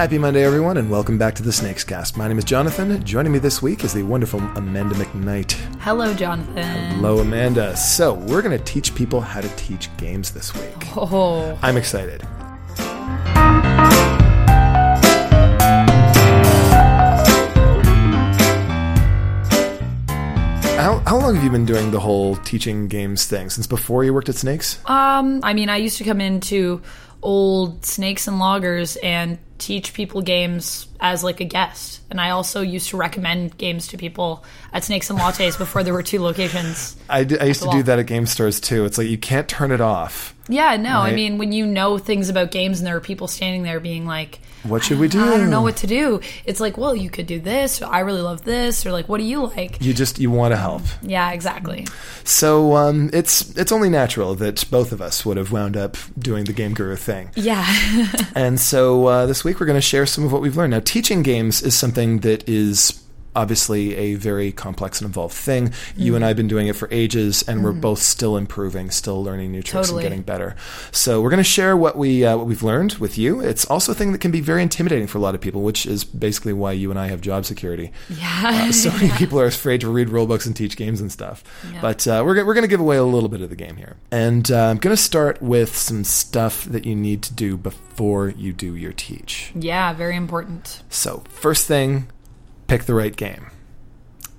Happy Monday, everyone, and welcome back to the SnakesCast. My name is Jonathan. Joining me this week is the wonderful Amanda McKnight. Hello, Jonathan. Hello, Amanda. So, we're going to teach people how to teach games this week. Oh, I'm excited. How, how long have you been doing the whole teaching games thing? Since before you worked at Snakes? um, I mean, I used to come into old Snakes and Lattes and teach people games as like a guest, and I also used to recommend games to people at Snakes and Lattes before there were two locations. I, d- I used to the do that at game stores too. It's like you can't turn it off. Yeah, no, I mean, when you know things about games and there are people standing there being like, What should we do? I don't know what to do. It's like, well, you could do this. I really love this. Or like, what do you like? You just you want to help. Yeah, exactly. So um, it's it's only natural that both of us would have wound up doing the Game Guru thing. Yeah. And so uh, this week we're going to share some of what we've learned. Now, teaching games is something that is obviously a very complex and involved thing. You and I have been doing it for ages, and we're both still improving, still learning new tricks Totally. and getting better. So we're going to share what we uh, what we've learned with you. It's also a thing that can be very intimidating for a lot of people, which is basically why you and I have job security. yeah. Uh, so many people are afraid to read rule books and teach games and stuff. Yeah. But uh, we're, we're going to give away a little bit of the game here. And uh, I'm going to start with some stuff that you need to do before you do your teach. yeah, very important. So, first thing, pick the right game.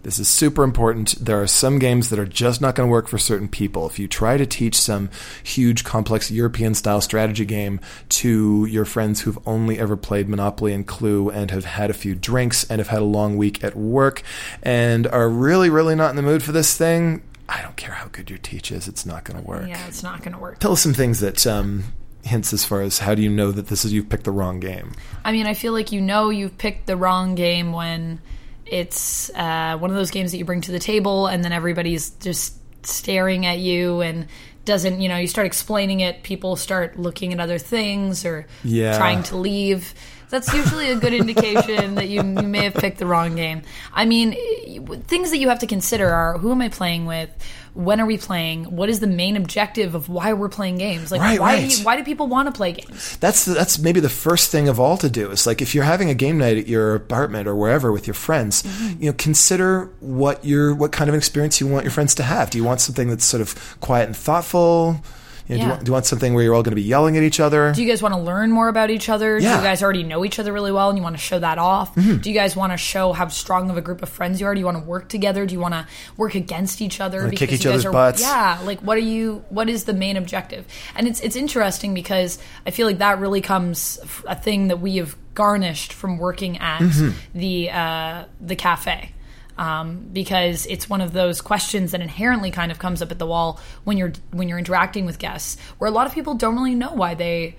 This is super important. There are some games that are just not going to work for certain people. If you try to teach some huge, complex European style strategy game to your friends who've only ever played Monopoly and Clue and have had a few drinks and have had a long week at work and are really, really not in the mood for this thing, I don't care how good your teach is, it's not going to work. Yeah, it's not going to work. Tell us some things that um, hints as far as how do you know that this is you've picked the wrong game. I mean, I feel like you know you've picked the wrong game when it's uh, one of those games that you bring to the table and then everybody's just staring at you and doesn't, you know, you start explaining it, people start looking at other things or Yeah. trying to leave. That's usually a good indication that you, you may have picked the wrong game. I mean, things that you have to consider are who am I playing with? When are we playing? What is the main objective of why we're playing games? Like, Right, why, right. Do you, why do people want to play games? That's the, that's maybe the first thing of all to do. It's like if you're having a game night at your apartment or wherever with your friends, Mm-hmm. you know, consider what your what kind of experience you want your friends to have. Do you want something that's sort of quiet and thoughtful? Know, do, you want, do you want something where you're all going to be yelling at each other? Do you guys want to learn more about each other? Do Yeah. you guys already know each other really well and you want to show that off? Mm-hmm. Do you guys want to show how strong of a group of friends you are? Do you want to work together? Do you want to work against each other? Wanna kick because each you guys other's are, butts? Yeah, like what are you? What is the main objective? And it's it's interesting because I feel like that really comes f- a thing that we have garnished from working at Mm-hmm. the uh, the cafe um, because it's one of those questions that inherently kind of comes up at the wall when you're when you're interacting with guests, where a lot of people don't really know why they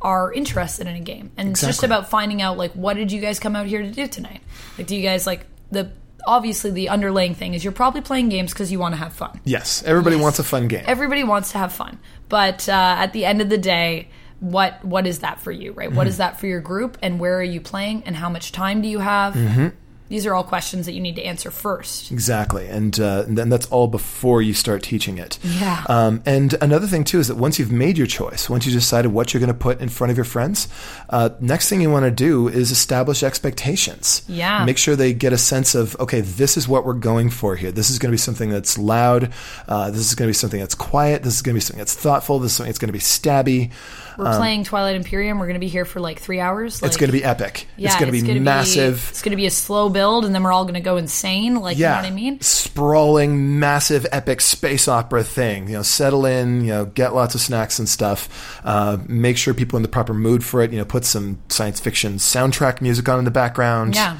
are interested in a game, and it's just about finding out like what did you guys come out here to do tonight? Like, do you guys like the obviously the underlying thing is you're probably playing games because you want to have fun. yes, everybody Yes. wants a fun game. Everybody wants to have fun, but uh, at the end of the day. What what is that for you, right? Mm-hmm. What is that for your group, and where are you playing, and how much time do you have? Mm-hmm. These are all questions that you need to answer first. Exactly, and uh, and that's all before you start teaching it. Yeah. Um, and another thing too is that once you've made your choice, once you decided what you're going to put in front of your friends, uh, next thing you want to do is establish expectations. Yeah. Make sure they get a sense of okay, this is what we're going for here. This is going to be something that's loud. Uh, this is going to be something that's quiet. This is going to be something that's thoughtful. This is something that's going to be stabby. We're playing Twilight Imperium. We're going to be here for like three hours. Um, it's going to be epic. yeah, it's going to be massive. it's going to be a slow build, and then we're all going to go insane. Like, yeah, you know what I mean? sprawling, massive, epic space opera thing. You know, settle in. You know, get lots of snacks and stuff. Uh, make sure people are in the proper mood for it. You know, put some science fiction soundtrack music on in the background. Yeah.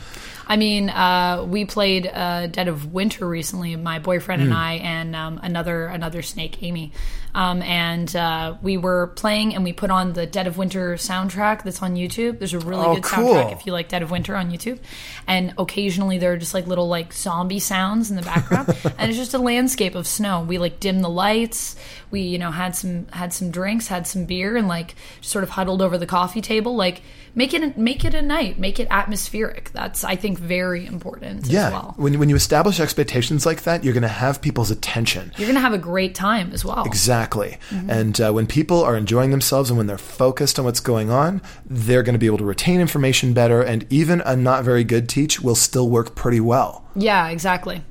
I mean, uh, we played uh, Dead of Winter recently. My boyfriend Hmm. and I, and um, another another snake, Amy, um, and uh, we were playing, and we put on the Dead of Winter soundtrack that's on YouTube. There's a really Oh, good cool. soundtrack if you like Dead of Winter on YouTube, and occasionally there are just like little like zombie sounds in the background, and it's just a landscape of snow. We like dim the lights. We you know had some had some drinks, had some beer, and like sort of huddled over the coffee table. Like make it make it a night, make it atmospheric. That's I think very important Yeah. as well. When, when you establish expectations like that, you're going to have people's attention. You're going to have a great time as well. Exactly. And uh, when people are enjoying themselves and when they're focused on what's going on, they're going to be able to retain information better. And even a not very good teach will still work pretty well. Yeah, exactly.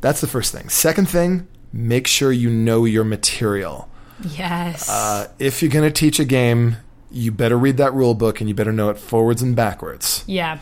That's the first thing. Second thing, make sure you know your material. Yes. Uh, if you're going to teach a game, you better read that rule book and you better know it forwards and backwards. Yeah.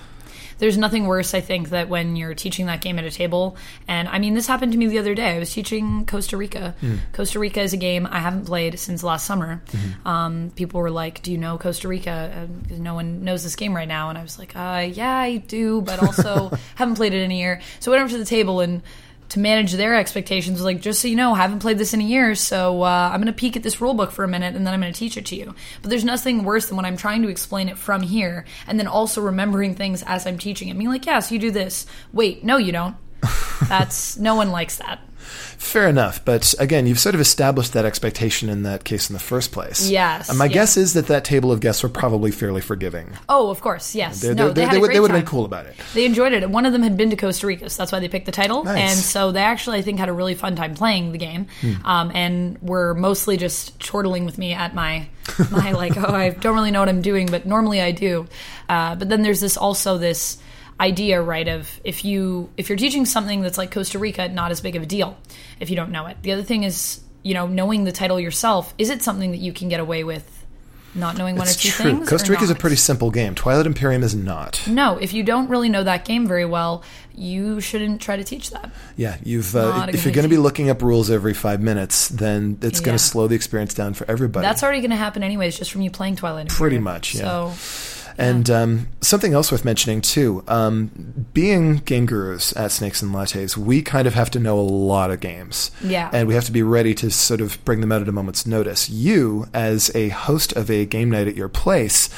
There's nothing worse, I think, that when you're teaching that game at a table. And I mean, this happened to me the other day. I was teaching Costa Rica. Costa Rica is a game I haven't played since last summer. Um, people were like, Do you know Costa Rica? Uh, no one knows this game right now. And I was like, uh, Yeah, I do, but also haven't played it in a year. So I went over to the table and to manage their expectations like just so you know I haven't played this in a year so uh, i'm going to peek at this rule book for a minute and then i'm going to teach it to you. But there's nothing worse than when i'm trying to explain it from here and then also remembering things as i'm teaching it being like yes you do this. Wait no you don't. That's no one likes that Fair enough. But again, you've sort of established that expectation in that case in the first place. Yes, And my yeah. guess is that that table of guests were probably fairly forgiving. oh of course yes They, no they, they, had they a would, great they would have been cool about it. They enjoyed it. One of them had been to Costa Rica, so that's why they picked the title. Nice. Hmm. And so they actually, I think, had a really fun time playing the game, um, and were mostly just chortling with me at my my like, oh, I don't really know what I'm doing, but normally I do. Uh, but then there's this also this idea, right? Of if you if you're teaching something that's like Costa Rica, not as big of a deal if you don't know it. The other thing is, you know, knowing the title yourself. Is it something that you can get away with? Not knowing one It's or two true. things. Costa Rica is a pretty simple game. Twilight Imperium is not. No, if you don't really know that game very well, you shouldn't try to teach that. Yeah, you've uh, if you're going to be looking up rules every five minutes, then it's going Yeah. to slow the experience down for everybody. That's already going to happen anyways, just from you playing Twilight. Imperium. Pretty much, yeah. So And um, something else worth mentioning too, um, being game gurus at Snakes and Lattes, we kind of have to know a lot of games. Yeah. And we have to be ready to sort of bring them out at a moment's notice. You, as a host of a game night at your place,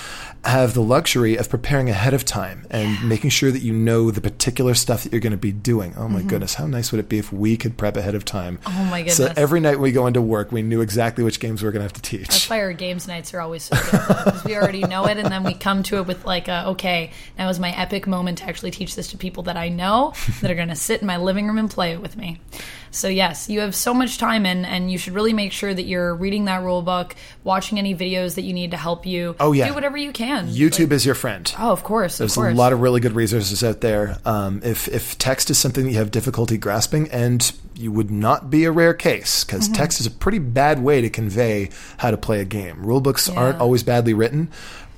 have the luxury of preparing ahead of time and making sure that you know the particular stuff that you're going to be doing. Oh my goodness, how nice would it be if we could prep ahead of time? Mm-hmm. Oh my goodness. So every night we go into work, we knew exactly which games we were going to have to teach. that's why our games nights are always so good because we already know it, and then we come to it with like, a, okay, now is my epic moment to actually teach this to people that I know that are going to sit in my living room and play it with me. So yes, you have so much time in, and you should really make sure that you're reading that rule book, watching any videos that you need to help you. Oh, yeah. do whatever you can. YouTube is your friend. Oh, of course, There's of course. a lot of really good resources out there. Um, if if text is something that you have difficulty grasping, and you would not be a rare case because Mm-hmm. text is a pretty bad way to convey how to play a game. Rule books aren't always badly written,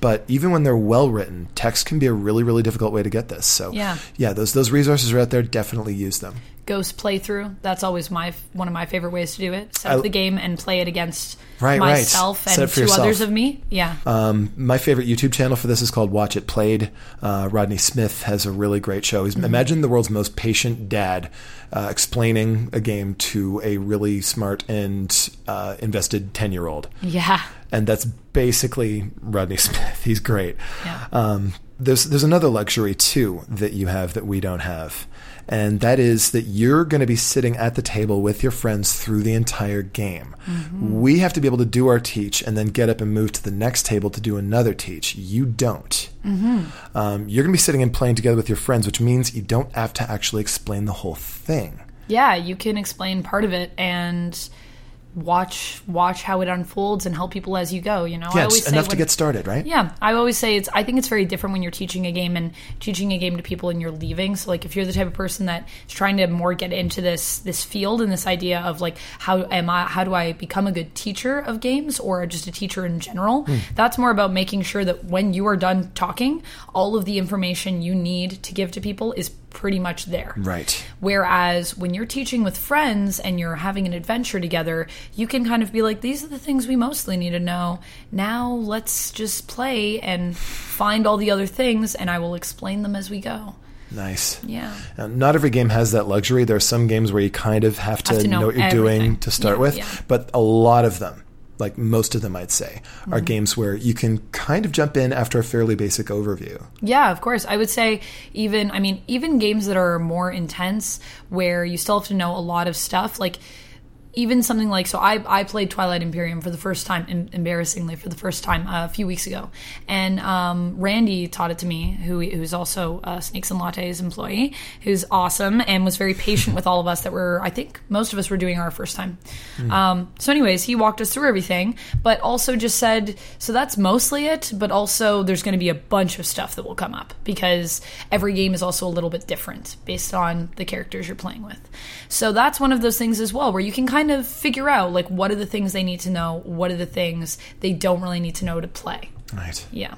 but even when they're well written, text can be a really really difficult way to get this. So Yeah. yeah, those those resources are out there. Definitely use them. Ghost playthrough. That's always my one of my favorite ways to do it. Set up I- the game and play it against Right, right. myself Set and two yourself. others of me. Yeah. Um, my favorite YouTube channel for this is called Watch It Played. Uh, Rodney Smith has a really great show. He's, Imagine the world's most patient dad uh, explaining a game to a really smart and uh, invested 10 year old. yeah. And that's basically Rodney Smith. He's great. Yeah. Um, there's, there's another luxury, too, that you have that we don't have. And that is that you're going to be sitting at the table with your friends through the entire game. We have to be able to do our teach and then get up and move to the next table to do another teach. You don't. Um, you're going to be sitting and playing together with your friends, which means you don't have to actually explain the whole thing. Yeah, you can explain part of it and watch watch how it unfolds and help people as you go, you know. I Yeah, always it's say enough to get started, right? Yeah, I always say it's. I think it's very different when you're teaching a game and teaching a game to people and you're leaving. So, like, if you're the type of person that is trying to more get into this this field and this idea of like how am I, how do I become a good teacher of games or just a teacher in general? Hmm. That's more about making sure that when you are done talking, all of the information you need to give to people is pretty much there. Right. Whereas when you're teaching with friends and you're having an adventure together, you can kind of be like, these are the things we mostly need to know. Now let's just play and find all the other things, and I will explain them as we go. Nice. Yeah. Now, not every game has that luxury. There are some games where you kind of have to, Have to know what you're everything. doing to start Yeah, with, yeah. but a lot of them, like most of them, I'd say, are Mm-hmm. games where you can kind of jump in after a fairly basic overview. Yeah, of course. I would say even I mean even games that are more intense where you still have to know a lot of stuff like even something like so I, I played twilight imperium for the first time em- embarrassingly for the first time uh, a few weeks ago. And um, randy taught it to me who who's also a snakes and lattes employee who's awesome and was very patient with all of us that were i think most of us were doing our first time. Um, so anyways he walked us through everything but also just said so that's mostly it but also there's going to be a bunch of stuff that will come up because every game is also a little bit different based on the characters you're playing with. So that's one of those things as well where you can kind of figure out like what are the things they need to know what are the things they don't really need to know to play Right. yeah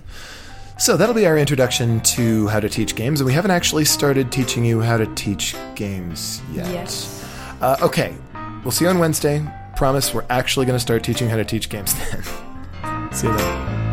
So that'll be our introduction to how to teach games, and we haven't actually started teaching you how to teach games yet. Yes. Uh, okay, we'll see you on Wednesday. Promise we're actually going to start teaching how to teach games then. see you then.